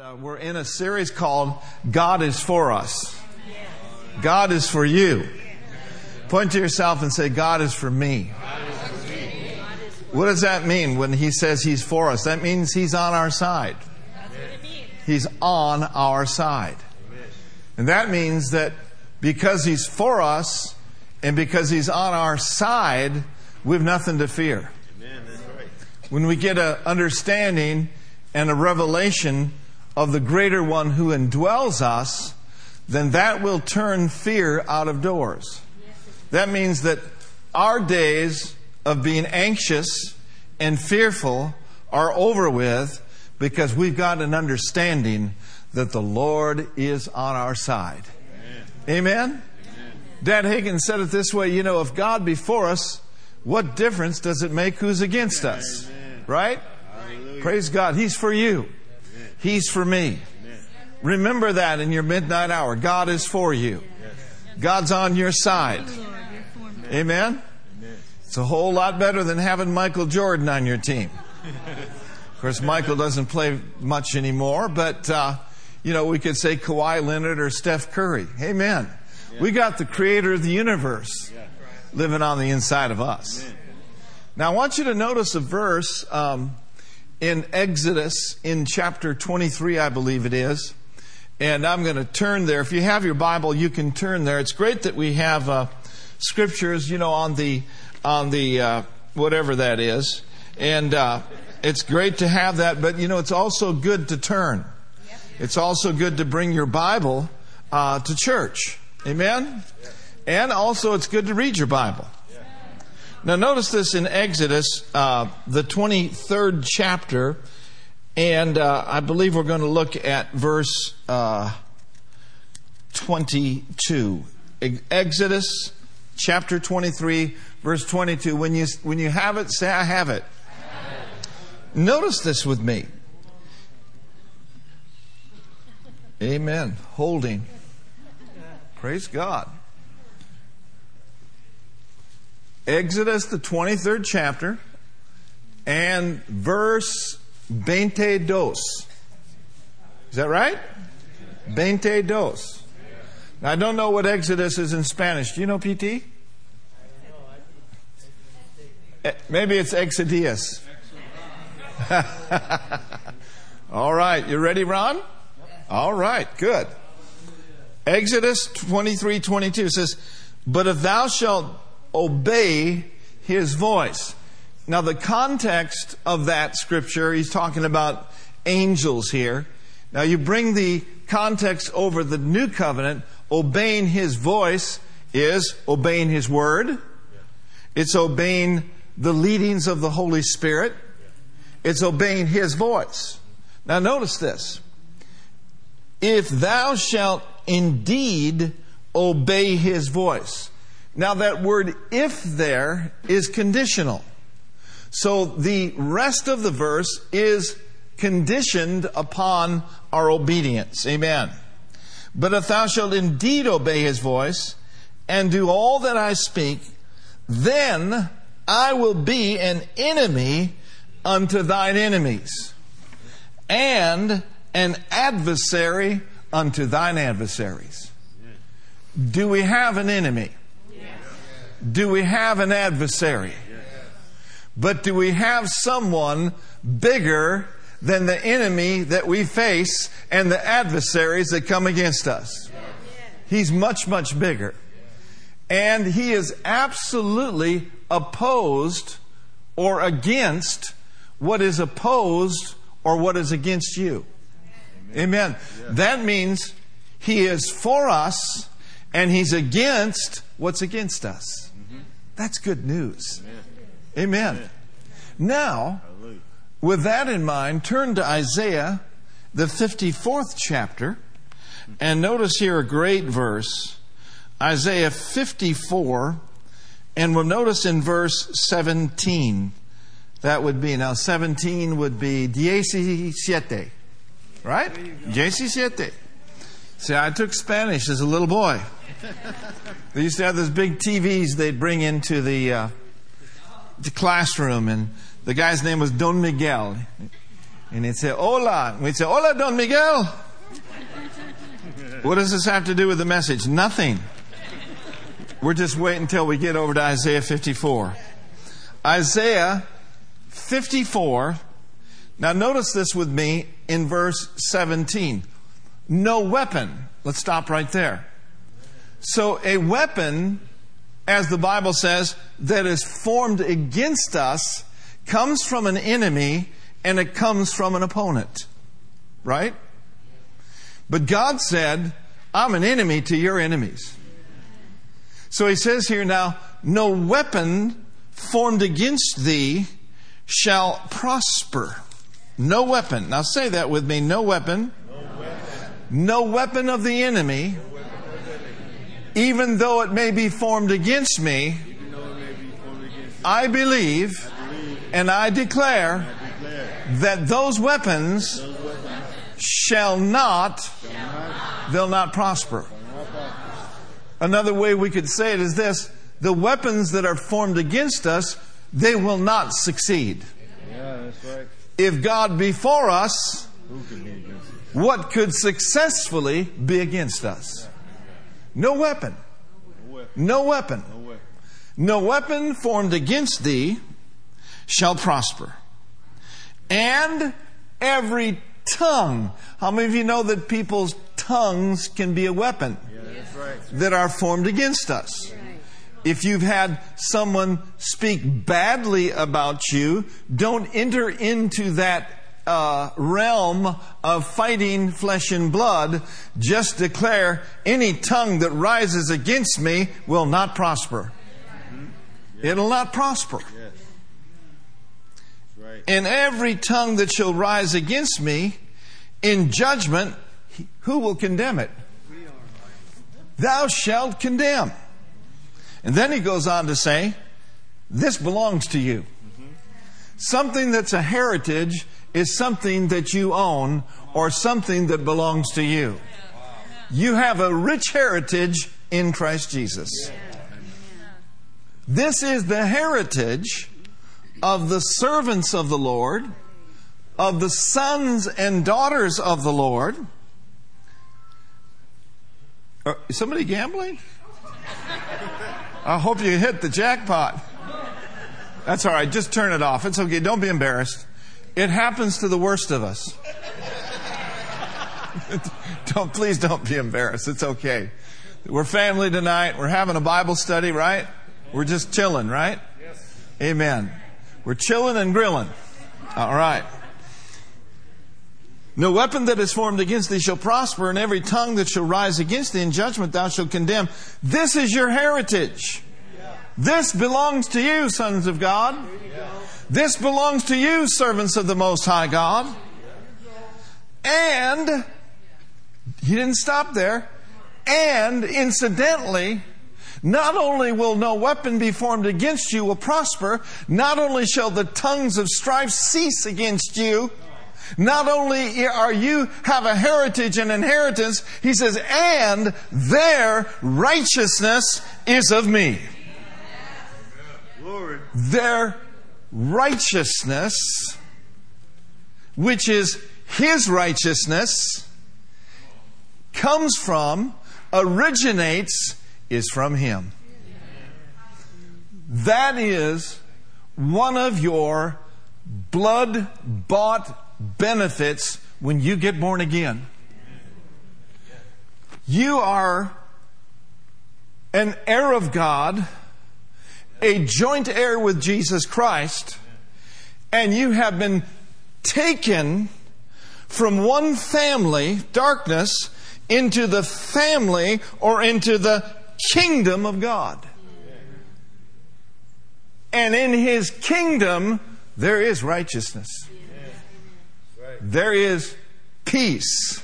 Uh, we're in a series called God is for us. God is for you. Point to yourself and say, God is for me. What does that mean when he says he's for us? That means he's on our side. He's on our side. And that means that because he's for us and because he's on our side, we have nothing to fear. When we get an understanding and a revelation of the greater one who indwells us, then that will turn fear out of doors. That means that our days of being anxious and fearful are over with because we've got an understanding that the Lord is on our side. Amen? Amen? Dad Hagin said it this way you know, if God be for us, what difference does it make who's against us? Right? Hallelujah. Praise God. He's for you. He's for me. Remember that in your midnight hour. God is for you. God's on your side. Amen? It's a whole lot better than having Michael Jordan on your team. Of course, Michael doesn't play much anymore, but, uh, you know, we could say Kawhi Leonard or Steph Curry. Amen. We got the creator of the universe living on the inside of us. Now, I want you to notice a verse um, in Exodus in chapter 23, I believe it is. And I'm going to turn there. If you have your Bible, you can turn there. It's great that we have uh, scriptures, you know, on the on the uh, whatever that is, and uh, it's great to have that. But you know, it's also good to turn. It's also good to bring your Bible uh, to church. Amen. And also, it's good to read your Bible. Now, notice this in Exodus, uh, the 23rd chapter, and uh, I believe we're going to look at verse uh, 22. Exodus chapter 23, verse 22. When you, when you have it, say, I have it. Notice this with me. Amen. Holding. Praise God. Exodus, the 23rd chapter, and verse 22. Is that right? 22. Now, I don't know what Exodus is in Spanish. Do you know PT? Eh, maybe it's Exodius. All right. You ready, Ron? All right. Good. Exodus 23 22 says, But if thou shalt obey his voice. Now, the context of that scripture, he's talking about angels here. Now, you bring the context over the new covenant, obeying his voice is obeying his word, it's obeying the leadings of the Holy Spirit, it's obeying his voice. Now, notice this. If thou shalt indeed obey his voice. Now, that word if there is conditional. So the rest of the verse is conditioned upon our obedience. Amen. But if thou shalt indeed obey his voice and do all that I speak, then I will be an enemy unto thine enemies and an adversary unto thine adversaries. Do we have an enemy? Do we have an adversary? But do we have someone bigger than the enemy that we face and the adversaries that come against us? He's much, much bigger. And he is absolutely opposed or against what is opposed or what is against you. Amen. That means he is for us and he's against what's against us. That's good news. Amen. Amen. Now, with that in mind, turn to Isaiah, the 54th chapter, and notice here a great verse Isaiah 54, and we'll notice in verse 17. That would be, now 17 would be diecisiete, right? Diecisiete. See, I took Spanish as a little boy. They used to have those big TVs they'd bring into the, uh, the classroom, and the guy's name was Don Miguel. And he'd say, Hola. And we'd say, Hola, Don Miguel. what does this have to do with the message? Nothing. We're just waiting until we get over to Isaiah 54. Isaiah 54. Now notice this with me in verse 17. No weapon. Let's stop right there. So a weapon, as the Bible says, that is formed against us comes from an enemy and it comes from an opponent. Right? But God said, I'm an enemy to your enemies. So he says here now, no weapon formed against thee shall prosper. No weapon. Now say that with me. No weapon. No weapon, of the enemy, even though it may be formed against me, I believe and I declare that those weapons shall not, they'll not prosper. Another way we could say it is this the weapons that are formed against us, they will not succeed. Yeah, that's right. If God be for us, what could successfully be against us? No weapon. No weapon. No weapon formed against thee shall prosper. And every tongue. How many of you know that people's tongues can be a weapon that are formed against us? If you've had someone speak badly about you, don't enter into that uh, realm of fighting flesh and blood. Just declare any tongue that rises against me will not prosper. It'll not prosper. And every tongue that shall rise against me in judgment, who will condemn it? Thou shalt condemn. And then he goes on to say, This belongs to you. Something that's a heritage is something that you own or something that belongs to you. You have a rich heritage in Christ Jesus. This is the heritage of the servants of the Lord, of the sons and daughters of the Lord. Uh, is somebody gambling? I hope you hit the jackpot. That's all right. Just turn it off. It's okay. Don't be embarrassed. It happens to the worst of us. don't, please don't be embarrassed. It's okay. We're family tonight. We're having a Bible study, right? We're just chilling, right? Yes. Amen. We're chilling and grilling. All right. No weapon that is formed against thee shall prosper, and every tongue that shall rise against thee in judgment thou shalt condemn. This is your heritage. This belongs to you, sons of God. This belongs to you, servants of the Most High God. And, he didn't stop there. And, incidentally, not only will no weapon be formed against you will prosper, not only shall the tongues of strife cease against you, not only are you have a heritage and inheritance, he says, and their righteousness is of me. Their righteousness, which is his righteousness, comes from, originates is from Him. That is one of your blood bought benefits when you get born again. You are an heir of God, a joint heir with Jesus Christ, and you have been taken from one family, darkness, into the family or into the kingdom of God. And in his kingdom, there is righteousness. There is peace.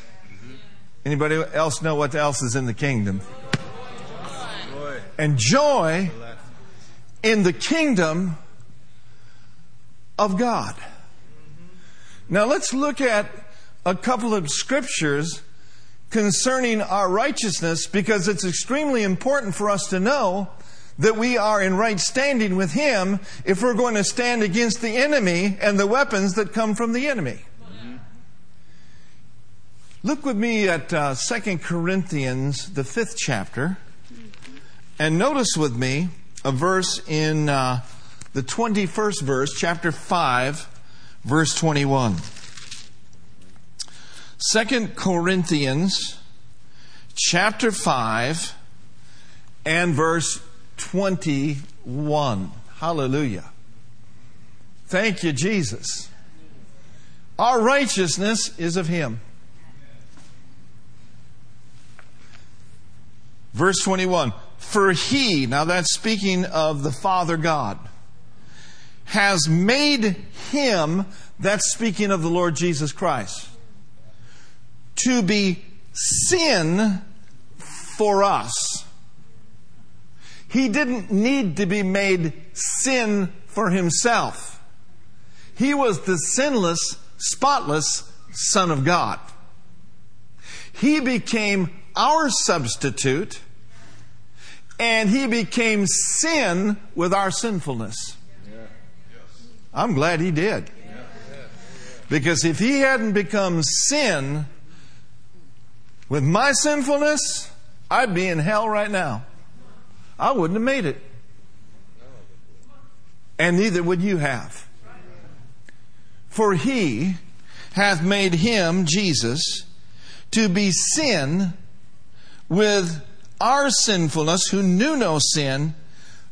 Anybody else know what else is in the kingdom? And joy in the kingdom of God. Now let's look at a couple of scriptures concerning our righteousness because it's extremely important for us to know that we are in right standing with Him if we're going to stand against the enemy and the weapons that come from the enemy. Look with me at uh, 2 Corinthians, the fifth chapter, and notice with me a verse in uh, the 21st verse, chapter 5, verse 21. 2 Corinthians, chapter 5, and verse 21. Hallelujah. Thank you, Jesus. Our righteousness is of Him. Verse 21 For He, now that's speaking of the Father God, has made Him, that's speaking of the Lord Jesus Christ, to be sin for us. He didn't need to be made sin for himself. He was the sinless, spotless Son of God. He became our substitute and he became sin with our sinfulness. I'm glad he did. Because if he hadn't become sin with my sinfulness, I'd be in hell right now. I wouldn't have made it. And neither would you have. For he hath made him, Jesus, to be sin with our sinfulness, who knew no sin,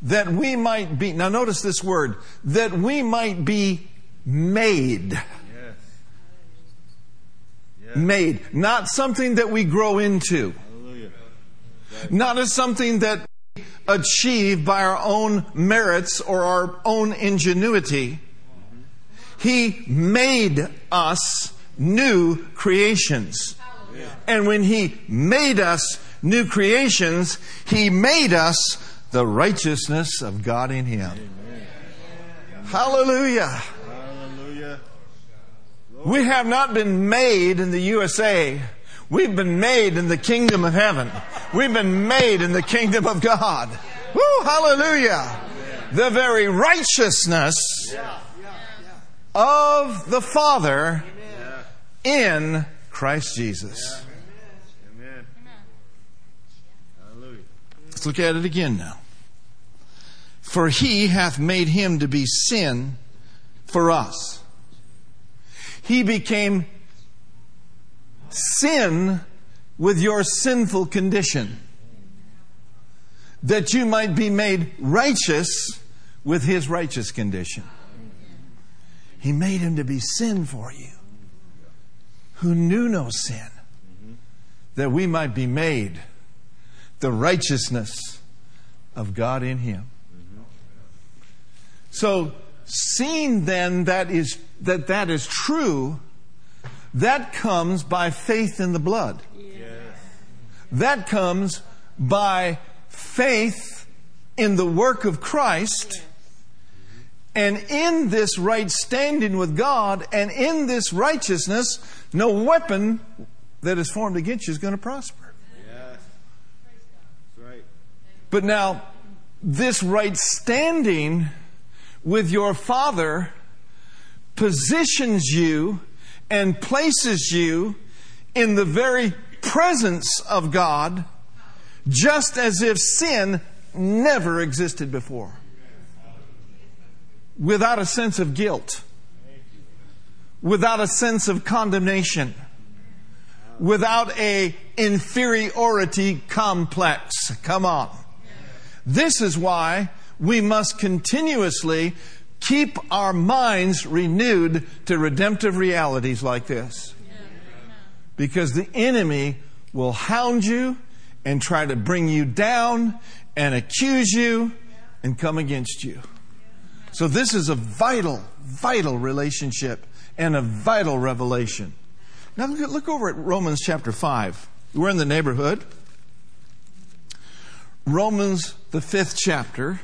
that we might be, now notice this word, that we might be made. Yes. Yes. Made. Not something that we grow into. Not as something that we achieve by our own merits or our own ingenuity. Mm-hmm. He made us new creations. And when He made us new creations, He made us the righteousness of God in Him. Amen. Hallelujah. Hallelujah. We have not been made in the USA. We've been made in the kingdom of heaven. We've been made in the kingdom of God. Woo, hallelujah. The very righteousness of the Father in Christ Jesus. Look at it again now. For he hath made him to be sin for us. He became sin with your sinful condition, that you might be made righteous with his righteous condition. He made him to be sin for you, who knew no sin, that we might be made the righteousness of God in him. So, seeing then that is that that is true, that comes by faith in the blood. Yes. That comes by faith in the work of Christ. And in this right standing with God and in this righteousness, no weapon that is formed against you is going to prosper. But now, this right standing with your Father positions you and places you in the very presence of God, just as if sin never existed before. Without a sense of guilt, without a sense of condemnation, without a inferiority complex. Come on. This is why we must continuously keep our minds renewed to redemptive realities like this. Because the enemy will hound you and try to bring you down and accuse you and come against you. So this is a vital, vital relationship and a vital revelation. Now look, over at Romans chapter 5. We're in the neighborhood. Romans, the fifth chapter.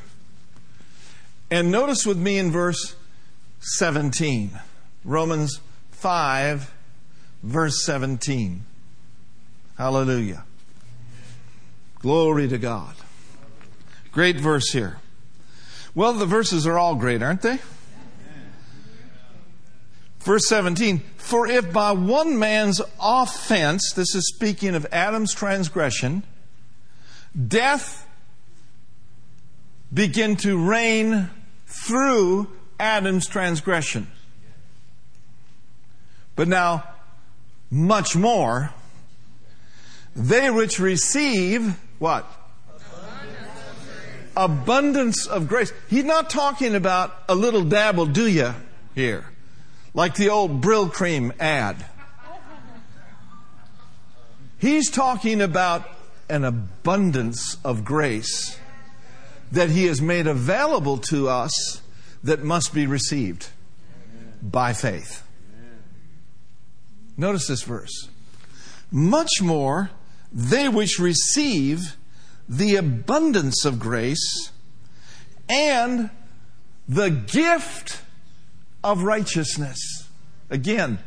And notice with me in verse 17. Romans 5, verse 17. Hallelujah. Glory to God. Great verse here. Well, the verses are all great, aren't they? Verse 17, for if by one man's offense, this is speaking of Adam's transgression, death began to reign through Adam's transgression. But now, much more, they which receive what? Abundance of grace. He's not talking about a little dabble, do you, here? Like the old Brylcreem ad. He's talking about an abundance of grace that He has made available to us that must be received by faith. Notice this verse. Much more, they which receive the abundance of grace and the gift of righteousness. Again,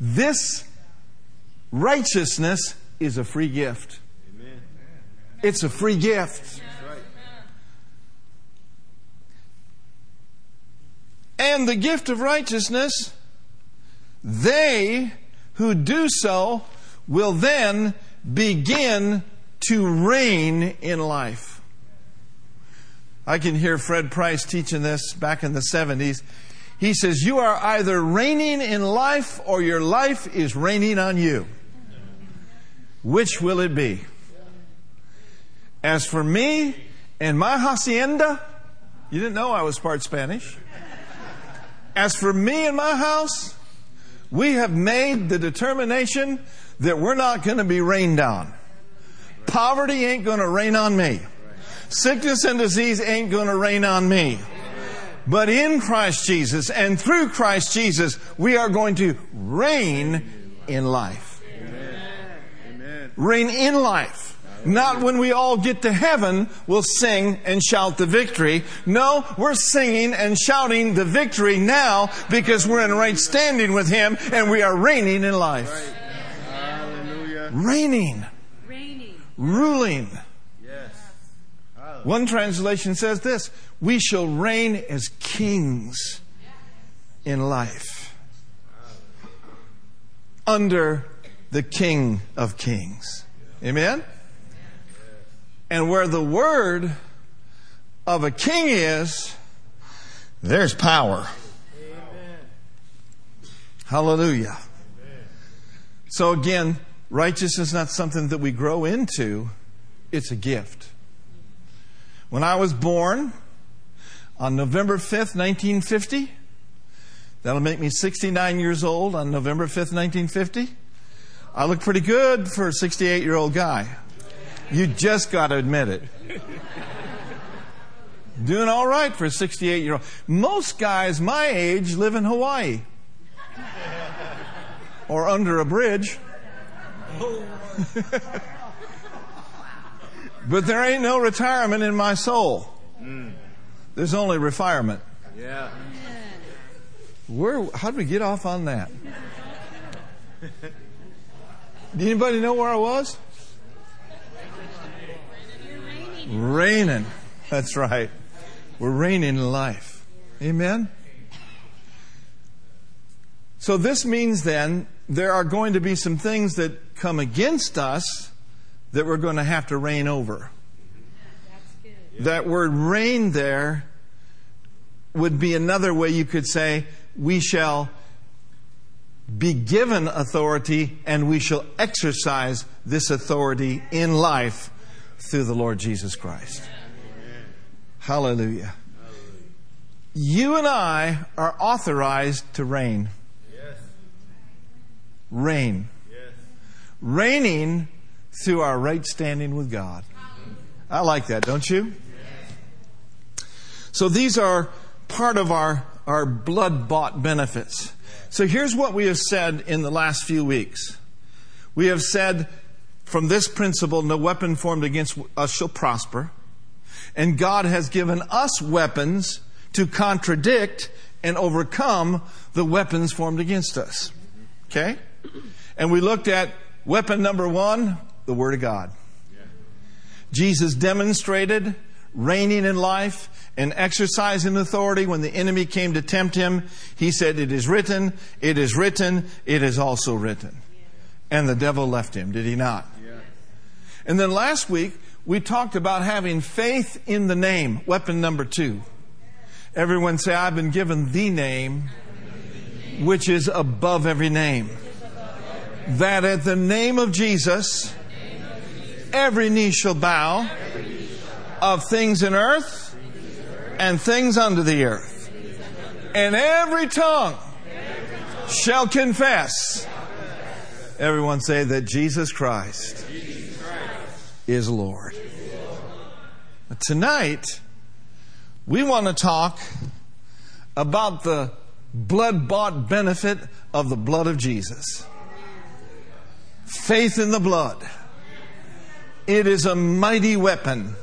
this righteousness is a free gift. It's a free gift. And the gift of righteousness, they who do so will then begin to reign in life. I can hear Fred Price teaching this back in the 70s. He says, You are either reigning in life or your life is reigning on you. Which will it be? As for me and my hacienda, you didn't know I was part Spanish. As for me and my house, we have made the determination that we're not going to be rained on. Poverty ain't going to rain on me. Sickness and disease ain't going to rain on me. But in Christ Jesus and through Christ Jesus, we are going to reign in life. Amen. Reign in life. Not when we all get to heaven, we'll sing and shout the victory. No, we're singing and shouting the victory now because we're in right standing with Him and we are reigning in life. Hallelujah. Reigning. Reigning. Ruling. Yes. One translation says this We shall reign as kings in life under the King of Kings. Amen? And where the word of a king is, there's power. Amen. Hallelujah. Amen. So again, righteousness is not something that we grow into, it's a gift. When I was born on November 5th, 1950, that'll make me 69 years old on November 5th, 1950. I look pretty good for a 68 year old guy. You just got to admit it. Doing all right for a 68 year old. Most guys my age live in Hawaii or under a bridge. but there ain't no retirement in my soul. There's only refinement. Yeah. Where? How did we get off on that? Did Anybody know where I was? Reigning. That's right. We're reigning life. Amen? So this means then there are going to be some things that come against us that we're going to have to reign over. That word reign there would be another way you could say, we shall be given authority and we shall exercise this authority in life through the Lord Jesus Christ. Hallelujah. You and I are authorized to reign. Reign. Reigning through our right standing with God. I like that, don't you? So these are part of our, our blood bought benefits. So here's what we have said in the last few weeks. We have said from this principle, no weapon formed against us shall prosper. And God has given us weapons to contradict and overcome the weapons formed against us. Okay? And we looked at weapon number one, the Word of God. Jesus demonstrated reigning in life and exercising authority when the enemy came to tempt him, he said, It is written, it is written, it is also written. And the devil left him, did he not? And then last week, we talked about having faith in the name, weapon number two. Everyone say, I've been given the name which is above every name. That at the name of Jesus, every knee shall bow of things in earth and things under the earth. And every tongue shall confess. Everyone say that Jesus Christ is Lord. Tonight, we want to talk about the blood bought benefit of the blood of Jesus. Faith in the blood. It is a mighty weapon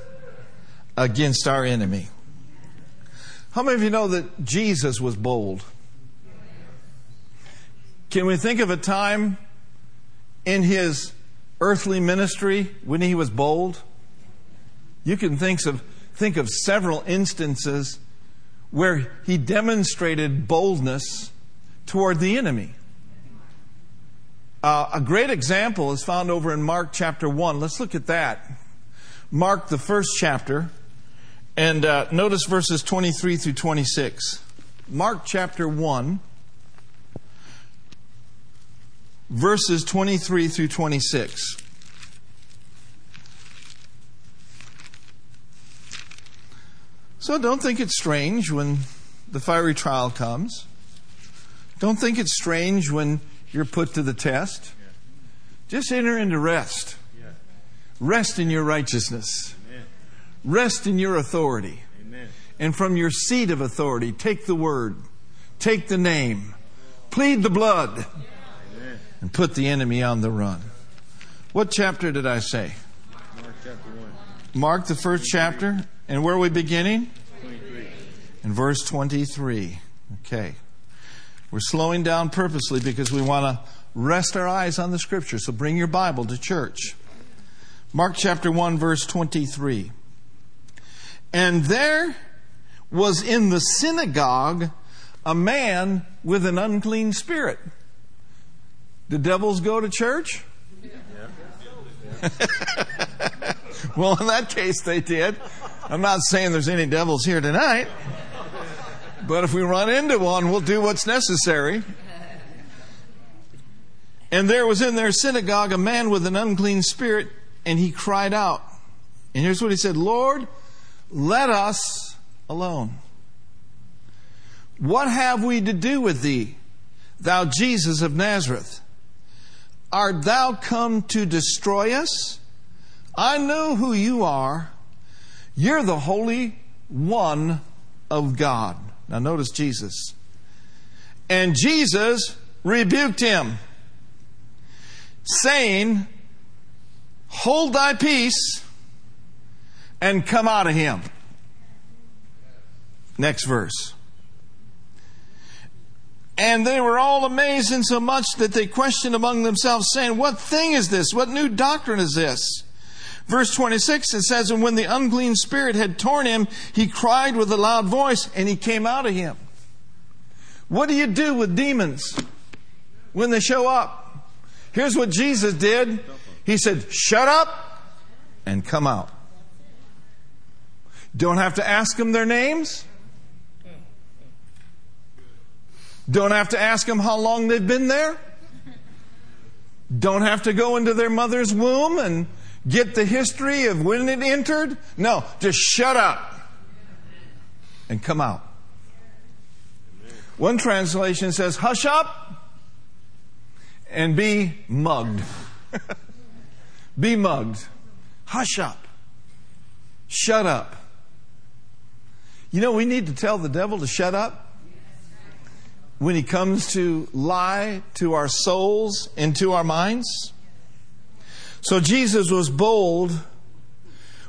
against our enemy. How many of you know that Jesus was bold? Can we think of a time in his earthly ministry when he was bold? You can think of, think of several instances where he demonstrated boldness toward the enemy. Uh, a great example is found over in Mark chapter 1. Let's look at that. Mark, the first chapter, and uh, notice verses 23 through 26. Mark chapter 1, verses 23 through 26. So don't think it's strange when the fiery trial comes. Don't think it's strange when you're put to the test. Just enter into rest. Rest in your righteousness. Rest in your authority. And from your seat of authority, take the word, take the name, plead the blood, and put the enemy on the run. What chapter did I say? Mark chapter 1. Mark, the first chapter. And where are we beginning? 23. In verse 23. Okay. We're slowing down purposely because we want to rest our eyes on the scripture. So bring your Bible to church. Mark chapter 1, verse 23. And there was in the synagogue a man with an unclean spirit. Do devils go to church? well, in that case, they did. I'm not saying there's any devils here tonight. But if we run into one, we'll do what's necessary. And there was in their synagogue a man with an unclean spirit, and he cried out. And here's what he said Lord, let us alone. What have we to do with thee, thou Jesus of Nazareth? Art thou come to destroy us? I know who you are. You're the Holy One of God. Now notice Jesus. And Jesus rebuked him, saying, Hold thy peace and come out of him. Next verse. And they were all amazed in so much that they questioned among themselves, saying, What thing is this? What new doctrine is this? Verse 26, it says, And when the unclean spirit had torn him, he cried with a loud voice, and he came out of him. What do you do with demons when they show up? Here's what Jesus did He said, Shut up and come out. Don't have to ask them their names. Don't have to ask them how long they've been there. Don't have to go into their mother's womb and get the history of when it entered. No, just shut up and come out. One translation says, hush up and be mugged. be mugged. Hush up. Shut up. You know, we need to tell the devil to shut up when he comes to lie to our souls and to our minds. So Jesus was bold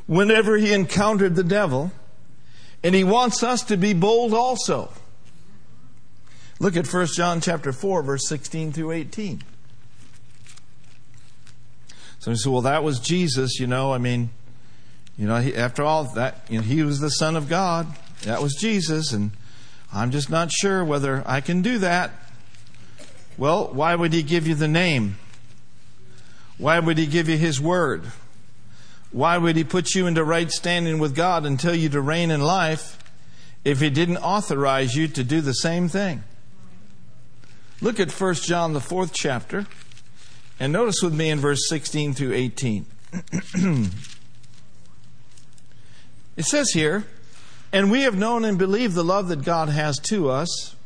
whenever he encountered the devil, and he wants us to be bold also. Look at 1 John chapter 4 verse 16 through 18. So you say, well, that was Jesus, you know, I mean, You know, he, after all, that you know, he was the Son of God. That was Jesus, and I'm just not sure whether I can do that. Well, why would he give you the name? Why would he give you his word? Why would he put you into right standing with God and tell you to reign in life if he didn't authorize you to do the same thing? Look at 1 John, the fourth chapter, and notice with me in verse 16 through 18. it says here, And we have known and believed the love that God has to us.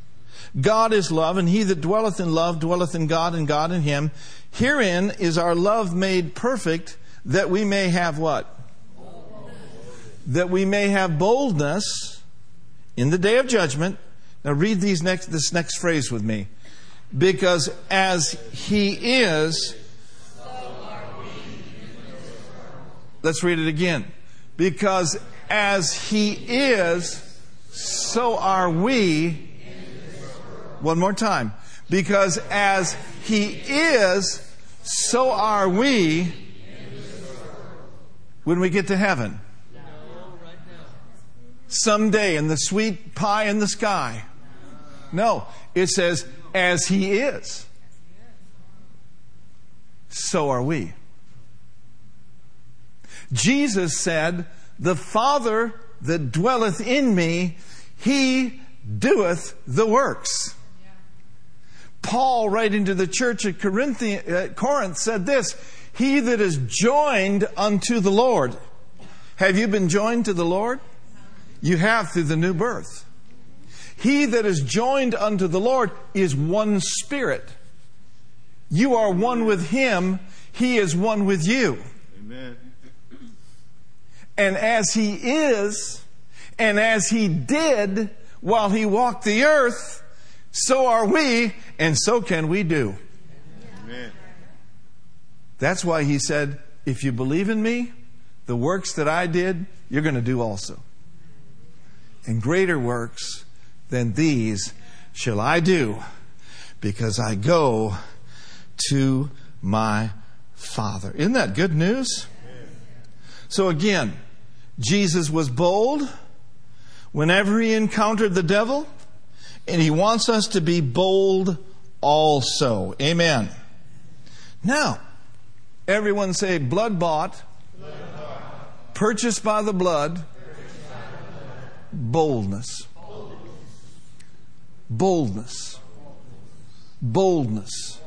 God is love, and he that dwelleth in love dwelleth in God, and God in him. Herein is our love made perfect, that we may have what? That we may have boldness in the day of judgment. Now read these next, this next phrase with me. Because as he is, let's read it again. Because as he is, so are we one more time. Because as He is, so are we when we get to heaven. Someday in the sweet pie in the sky. No, it says, as He is, so are we. Jesus said, The Father that dwelleth in me, He doeth the works. Paul, writing to the church at uh, Corinth, said this He that is joined unto the Lord. Have you been joined to the Lord? You have through the new birth. He that is joined unto the Lord is one spirit. You are one with Him, He is one with you. Amen. And as He is, and as He did while He walked the earth, so are we, and so can we do. Amen. That's why he said, If you believe in me, the works that I did, you're going to do also. And greater works than these shall I do, because I go to my Father. Isn't that good news? So again, Jesus was bold whenever he encountered the devil and he wants us to be bold also. Amen. Now, everyone say, blood bought, blood purchased by the blood, by the blood. Boldness. boldness. Boldness. Boldness.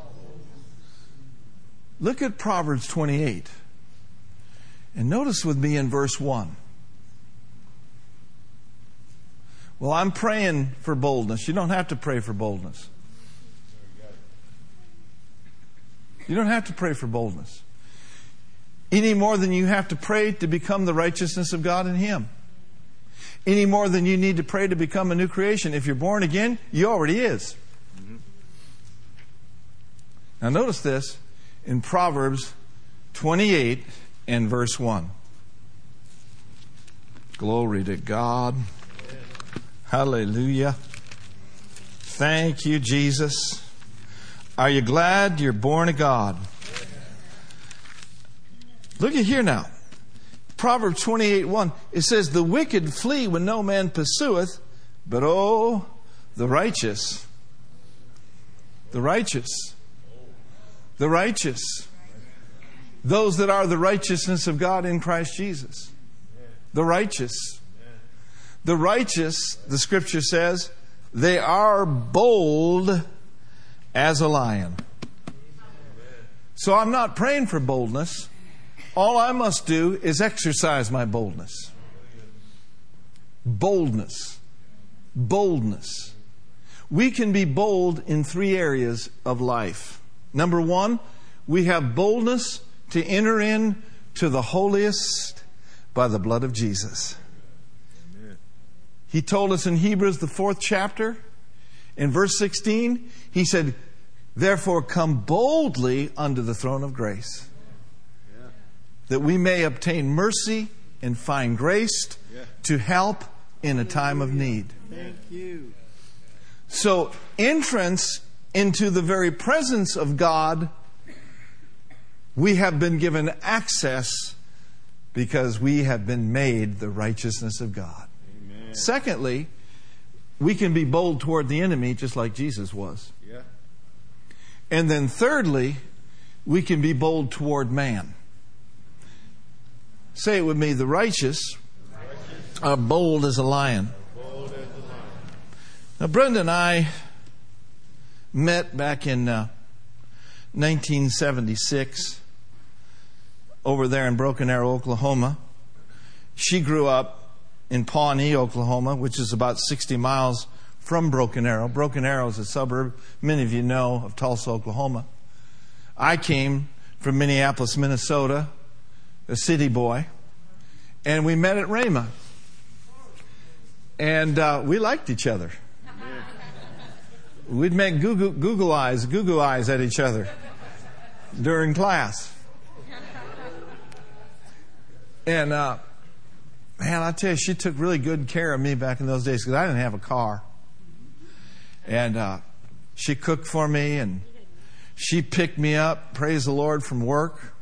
Look at Proverbs 28. And notice with me in verse 1. Well, I'm praying for boldness. You don't have to pray for boldness. You don't have to pray for boldness. Any more than you have to pray to become the righteousness of God in Him. Any more than you need to pray to become a new creation. If you're born again, you already is. Now, notice this in Proverbs 28 and verse 1. Glory to God. Hallelujah. Thank you, Jesus. Are you glad you're born of God? Look at here now. Proverbs 28 1. It says, The wicked flee when no man pursueth, but oh, the righteous. The righteous. The righteous. Those that are the righteousness of God in Christ Jesus. The righteous. The righteous, the scripture says, they are bold as a lion. So I'm not praying for boldness. All I must do is exercise my boldness. Boldness. Boldness. We can be bold in three areas of life. Number one, we have boldness to enter in to the holiest by the blood of Jesus. He told us in Hebrews, the fourth chapter, in verse 16, he said, Therefore, come boldly unto the throne of grace, yeah. that we may obtain mercy and find grace yeah. to help in a time of need. Thank you. So, entrance into the very presence of God, we have been given access because we have been made the righteousness of God. Amen. Secondly, we can be bold toward the enemy just like Jesus was. Yeah. And then thirdly, we can be bold toward man. Say it with me the righteous are bold as a lion. Bold as a lion. Now, Brenda and I met back in uh, 1976 over there in Broken Arrow, Oklahoma. She grew up in Pawnee, Oklahoma, which is about 60 miles from Broken Arrow. Broken Arrow is a suburb, many of you know, of Tulsa, Oklahoma. I came from Minneapolis, Minnesota, a city boy, and we met at Rhema. And uh, we liked each other. We'd make Google, Google eyes, Google eyes at each other during class. And uh, man, I tell you, she took really good care of me back in those days because I didn't have a car. And uh, she cooked for me, and she picked me up, praise the Lord, from work.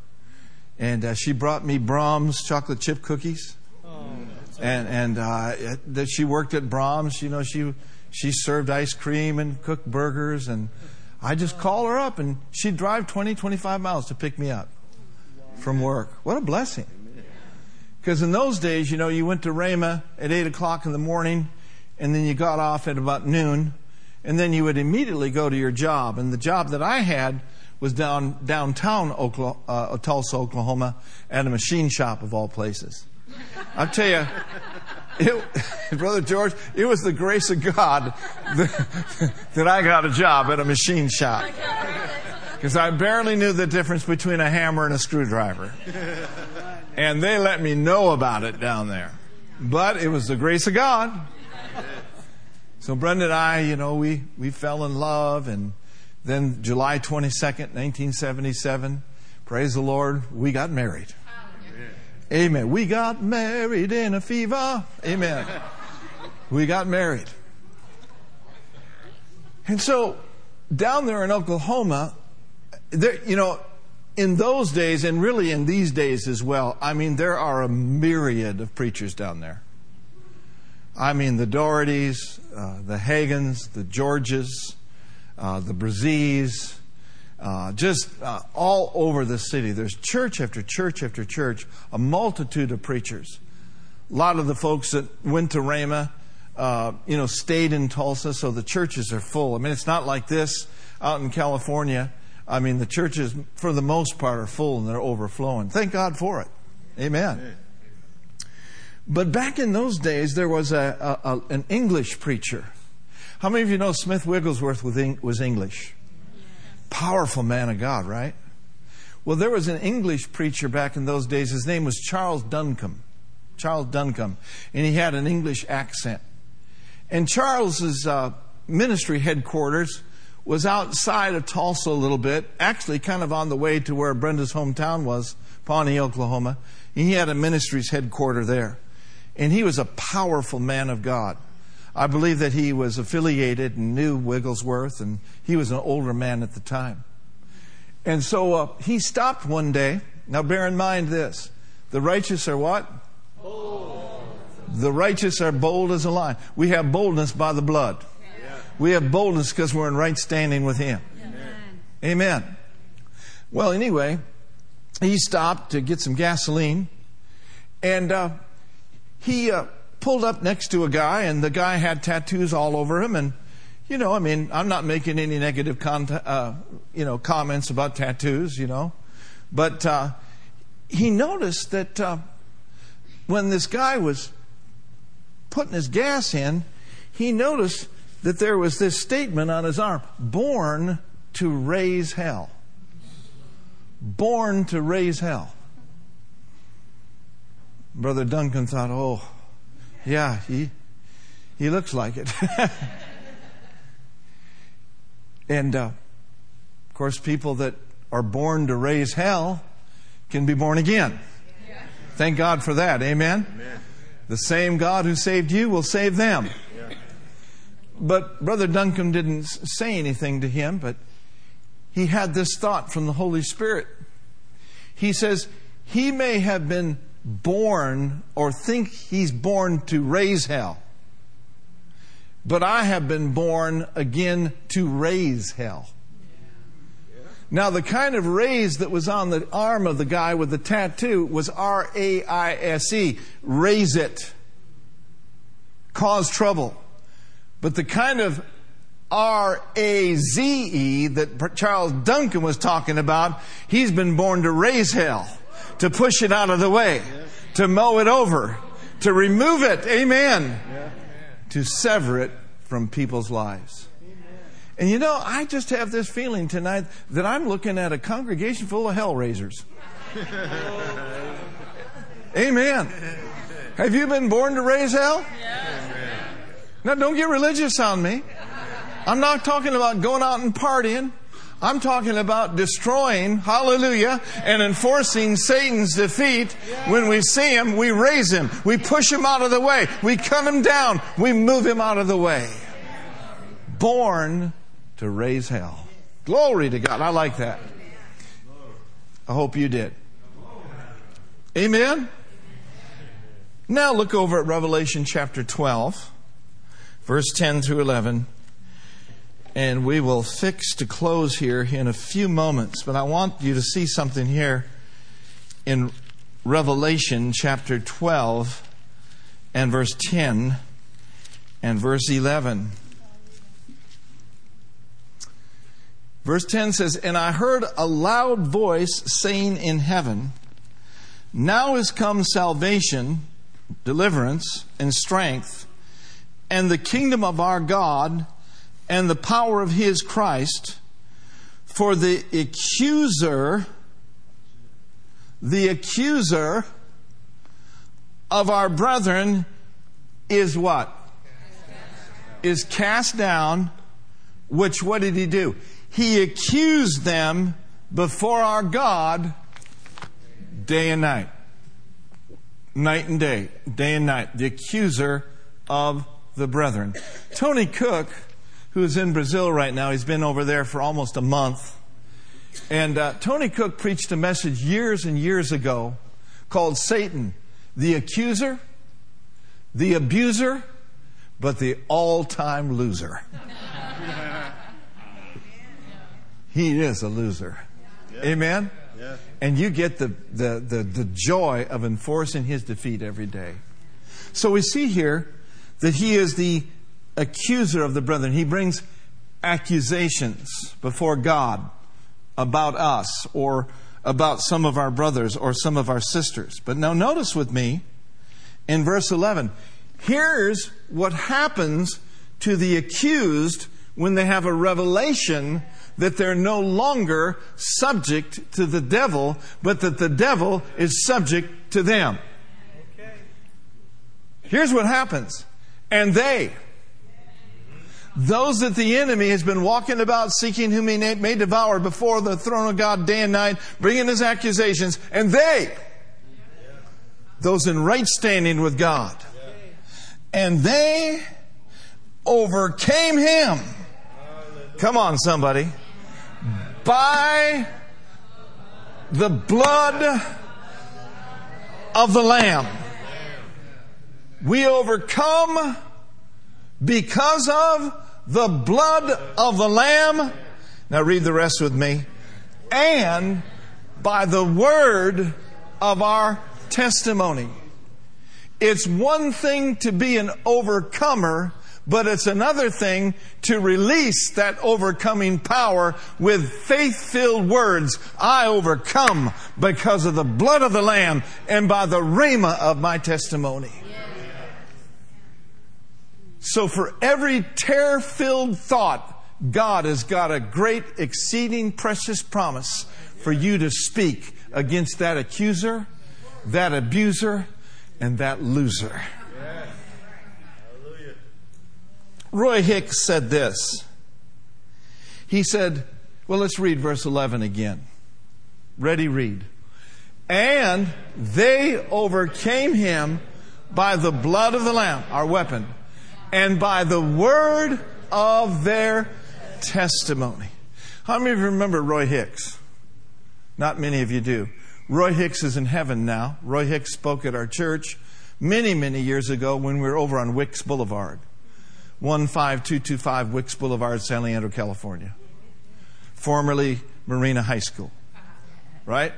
And uh, she brought me Braum's chocolate chip cookies. And and uh, that she worked at Braum's, you know, she she served ice cream and cooked burgers, and I just call her up, and she'd drive 20, 25 miles to pick me up from work. What a blessing! Because in those days, you know, you went to Rhema at 8 o'clock in the morning, and then you got off at about noon, and then you would immediately go to your job. And the job that I had was down downtown Oklahoma, uh, Tulsa, Oklahoma, at a machine shop of all places. I'll tell you, it, Brother George, it was the grace of God that, that I got a job at a machine shop. Because I barely knew the difference between a hammer and a screwdriver. And they let me know about it down there. But it was the grace of God. So Brenda and I, you know, we, we fell in love and then July 22nd, 1977, praise the Lord, we got married. Amen. We got married in a fever. Amen. We got married. And so down there in Oklahoma, there, you know, in those days and really in these days as well, I mean, there are a myriad of preachers down there. I mean, the Daughertys, uh, the Hagins, the Georges, uh, the Brazees, uh, just uh, all over the city. There's church after church after church, a multitude of preachers. A lot of the folks that went to Rhema, uh, you know, stayed in Tulsa, so the churches are full. I mean, it's not like this out in California. I mean, the churches, for the most part, are full and they're overflowing. Thank God for it. Amen. But back in those days, there was a, a, a an English preacher. How many of you know Smith Wigglesworth was English? Powerful man of God, right? Well, there was an English preacher back in those days. His name was Charles Duncombe. Charles Duncombe. And he had an English accent. And Charles's uh, ministry headquarters was outside of Tulsa a little bit, actually kind of on the way to where Brenda's hometown was, Pawnee, Oklahoma. And he had a ministry's headquarters there. And he was a powerful man of God. I believe that he was affiliated and knew Wigglesworth, and he was an older man at the time. And so uh, he stopped one day. Now, bear in mind this the righteous are what? Bold. The righteous are bold as a lion. We have boldness by the blood. We have boldness because we're in right standing with Him. Amen. Amen. Well, anyway, he stopped to get some gasoline, and uh, he uh, pulled up next to a guy, and the guy had tattoos all over him. And, you know, I mean, I'm not making any negative con- uh, you know, comments about tattoos, you know. But uh, he noticed that uh, when this guy was putting his gas in, he noticed that there was this statement on his arm born to raise hell. Born to raise hell. Brother Duncan thought, oh, yeah, he he looks like it. and uh, of course, people that are born to raise hell can be born again. Thank God for that. Amen? Amen? The same God who saved you will save them. But Brother Duncan didn't say anything to him, but he had this thought from the Holy Spirit. He says, He may have been born or think he's born to raise hell. But I have been born again to raise hell. Now, the kind of raise that was on the arm of the guy with the tattoo was R A I S E. Raise it. Cause trouble. But the kind of R A Z E that Charles Duncan was talking about, he's been born to raise hell, to push it out of the way, to mow it over, to remove it. Amen. To sever it from people's lives. And you know, I just have this feeling tonight that I'm looking at a congregation full of hell raisers. Amen. Have you been born to raise hell? Now, don't get religious on me. I'm not talking about going out and partying. I'm talking about destroying, hallelujah, and enforcing Satan's defeat. When we see him, we raise him. We push him out of the way. We cut him down. We move him out of the way. Born to raise hell. Glory to God. I like that. I hope you did. Amen. Now look over at Revelation chapter 12, verse 10 through 11. And we will fix to close here in a few moments. But I want you to see something here in Revelation chapter 12 and verse 10 and verse 11. Verse 10 says, And I heard a loud voice saying in heaven, Now is come salvation, deliverance, and strength, and the kingdom of our God, and the power of his Christ. For the accuser, the accuser of our brethren is what? Is cast down, which what did he do? he accused them before our God day and night. Night and day, day and night. The accuser of the brethren. Tony Cook, who is in Brazil right now, he's been over there for almost a month. And uh, Tony Cook preached a message years and years ago called Satan, the accuser, the abuser, but the all time loser. he is a loser. Yeah. Amen? Yeah. And you get the, the, the, the joy of enforcing his defeat every day. So we see here that he is the accuser of the brethren. He brings accusations before God about us or about some of our brothers or some of our sisters. But now notice with me in verse 11. Here's what happens to the accused when they have a revelation that they're no longer subject to the devil, but that the devil is subject to them. Here's what happens. And they, those that the enemy has been walking about seeking whom he may devour before the throne of God day and night, bringing his accusations, and they, those in right standing with God, and they overcame him. Come on, somebody by the blood of the Lamb. We overcome because of the blood of the Lamb. Now read the rest with me. And by the word of our testimony. It's one thing to be an overcomer but it's another thing to release that overcoming power with faith filled words. I overcome because of the blood of the Lamb and by the rhema of my testimony. So for every terror filled thought, God has got a great, exceeding precious promise for you to speak against that accuser, that abuser, and that loser. Roy Hicks said this. He said, well, let's read verse 11 again. Ready, read. And they overcame him by the blood of the Lamb, our weapon, and by the word of their testimony. How many of you remember Roy Hicks? Not many of you do. Roy Hicks is in heaven now. Roy Hicks spoke at our church many, many years ago when we were over on Wicks Boulevard. 15225 Wicks Boulevard, San Leandro, California. Formerly Marina High School. Right?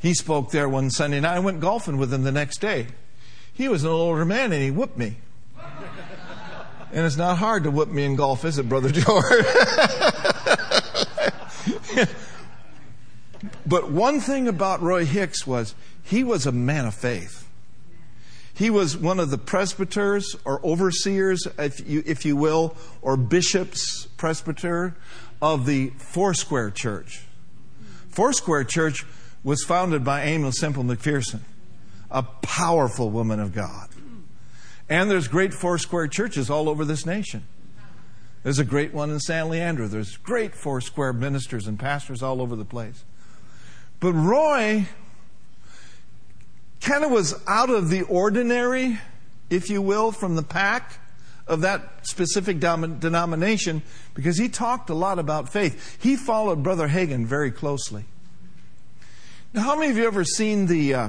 He spoke there one Sunday night. I went golfing with him the next day. He was an older man and he whooped me. And it's not hard to whip me in golf, is it, Brother George? but one thing about Roy Hicks was he was a man of faith. He was one of the presbyters or overseers, if you, if you will, or bishops, presbyter of the Foursquare Church. Foursquare Church was founded by Aimee Semple McPherson, a powerful woman of God. And there's great four square churches all over this nation. There's a great one in San Leandro. There's great four square ministers and pastors all over the place. But Roy kind of was out of the ordinary, if you will, from the pack of that specific denomination because he talked a lot about faith. He followed Brother Hagin very closely. Now, how many of you ever seen the uh,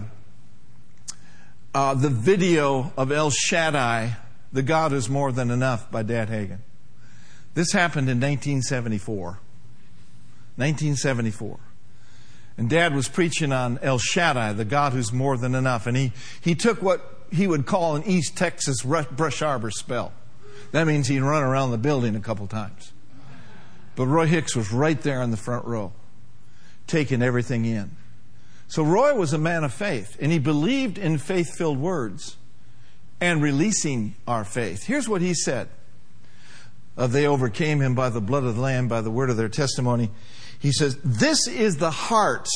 uh, the video of El Shaddai, The God is More Than Enough by Dad Hagin. This happened in 1974. 1974. And Dad was preaching on El Shaddai, the God who's more than enough. And he, he took what he would call an East Texas brush arbor spell. That means he'd run around the building a couple times. But Roy Hicks was right there in the front row, taking everything in. So Roy was a man of faith, and he believed in faith filled words and releasing our faith. Here's what he said uh, They overcame him by the blood of the Lamb, by the word of their testimony. He says, This is the heart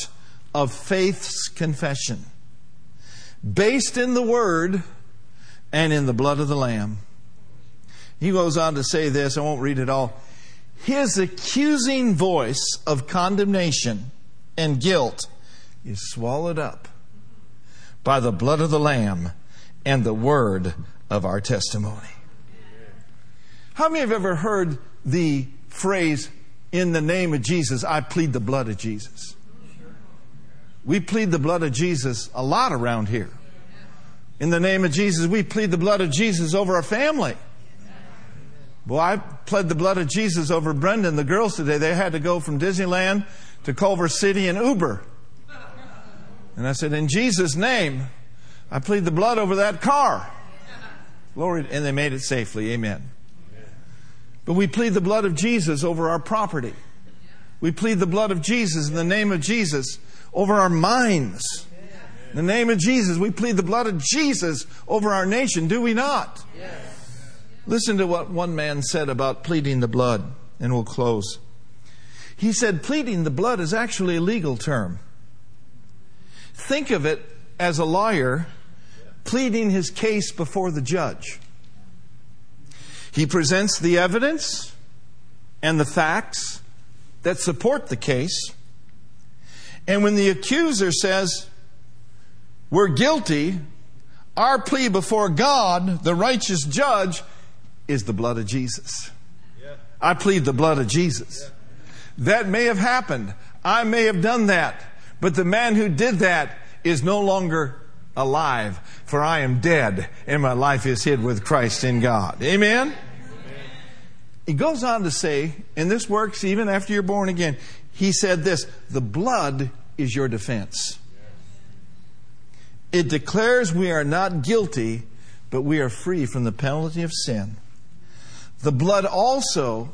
of faith's confession, based in the word and in the blood of the Lamb. He goes on to say this, I won't read it all. His accusing voice of condemnation and guilt is swallowed up by the blood of the Lamb and the word of our testimony. How many have ever heard the phrase, in the name of Jesus, I plead the blood of Jesus? We plead the blood of Jesus a lot around here. In the name of Jesus, we plead the blood of Jesus over our family. Well, I pled the blood of Jesus over Brendan, the girls today. They had to go from Disneyland to Culver City in Uber. And I said, In Jesus' name, I plead the blood over that car. Glory. And they made it safely. Amen. But we plead the blood of Jesus over our property. We plead the blood of Jesus in the name of Jesus over our minds. In the name of Jesus, we plead the blood of Jesus over our nation, do we not? Yes. Listen to what one man said about pleading the blood, and we'll close. He said, pleading the blood is actually a legal term. Think of it as a lawyer pleading his case before the judge. He presents the evidence and the facts that support the case. And when the accuser says, We're guilty, our plea before God, the righteous judge, is the blood of Jesus. I plead the blood of Jesus. That may have happened. I may have done that. But the man who did that is no longer alive, for I am dead, and my life is hid with Christ in God. Amen? He goes on to say, and this works even after you're born again. He said this the blood is your defense. It declares we are not guilty, but we are free from the penalty of sin. The blood also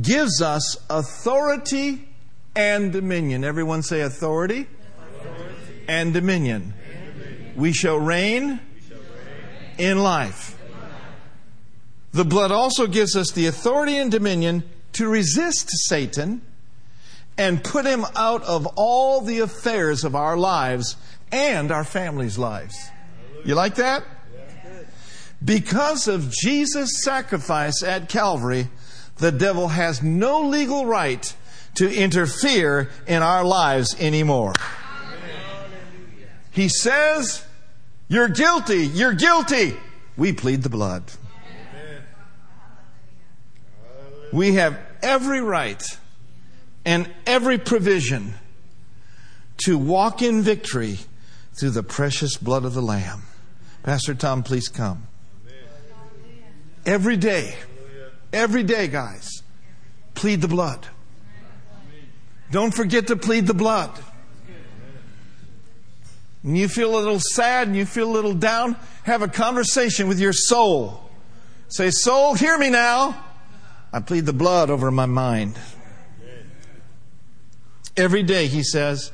gives us authority and dominion. Everyone say authority, authority. And, dominion. and dominion. We shall reign, we shall reign. in life. The blood also gives us the authority and dominion to resist Satan and put him out of all the affairs of our lives and our families' lives. You like that? Because of Jesus' sacrifice at Calvary, the devil has no legal right to interfere in our lives anymore. He says, You're guilty, you're guilty. We plead the blood. We have every right and every provision to walk in victory through the precious blood of the Lamb. Pastor Tom, please come. Every day, every day, guys, plead the blood. Don't forget to plead the blood. And you feel a little sad and you feel a little down, have a conversation with your soul. Say, Soul, hear me now. I plead the blood over my mind. Every day, he says,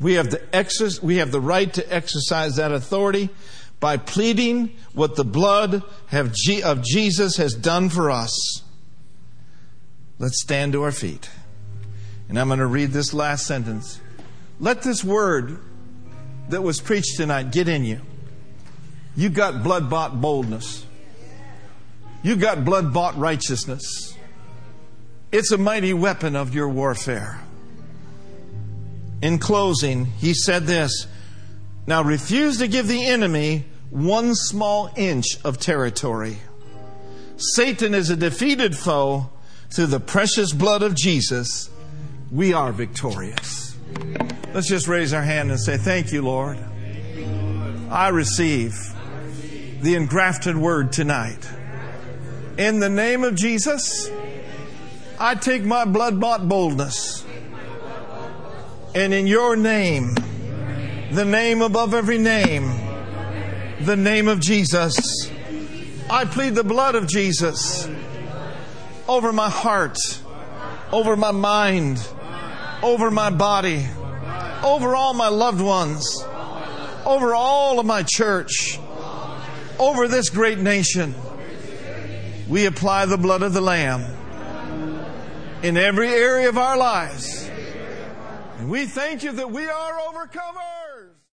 we have the, exer- we have the right to exercise that authority by pleading what the blood of Jesus has done for us. Let's stand to our feet. And I'm going to read this last sentence. Let this word that was preached tonight get in you. You got blood bought boldness. You got blood bought righteousness. It's a mighty weapon of your warfare. In closing, he said this Now refuse to give the enemy one small inch of territory. Satan is a defeated foe. Through the precious blood of Jesus, we are victorious. Let's just raise our hand and say, Thank you, Lord. I receive the engrafted word tonight. In the name of Jesus, I take my blood bought boldness. And in your name, the name above every name, the name of Jesus, I plead the blood of Jesus over my heart, over my mind, over my body, over all my loved ones, over all of my church, over this great nation. We apply the blood of the Lamb in every area of our lives. And we thank you that we are overcomers.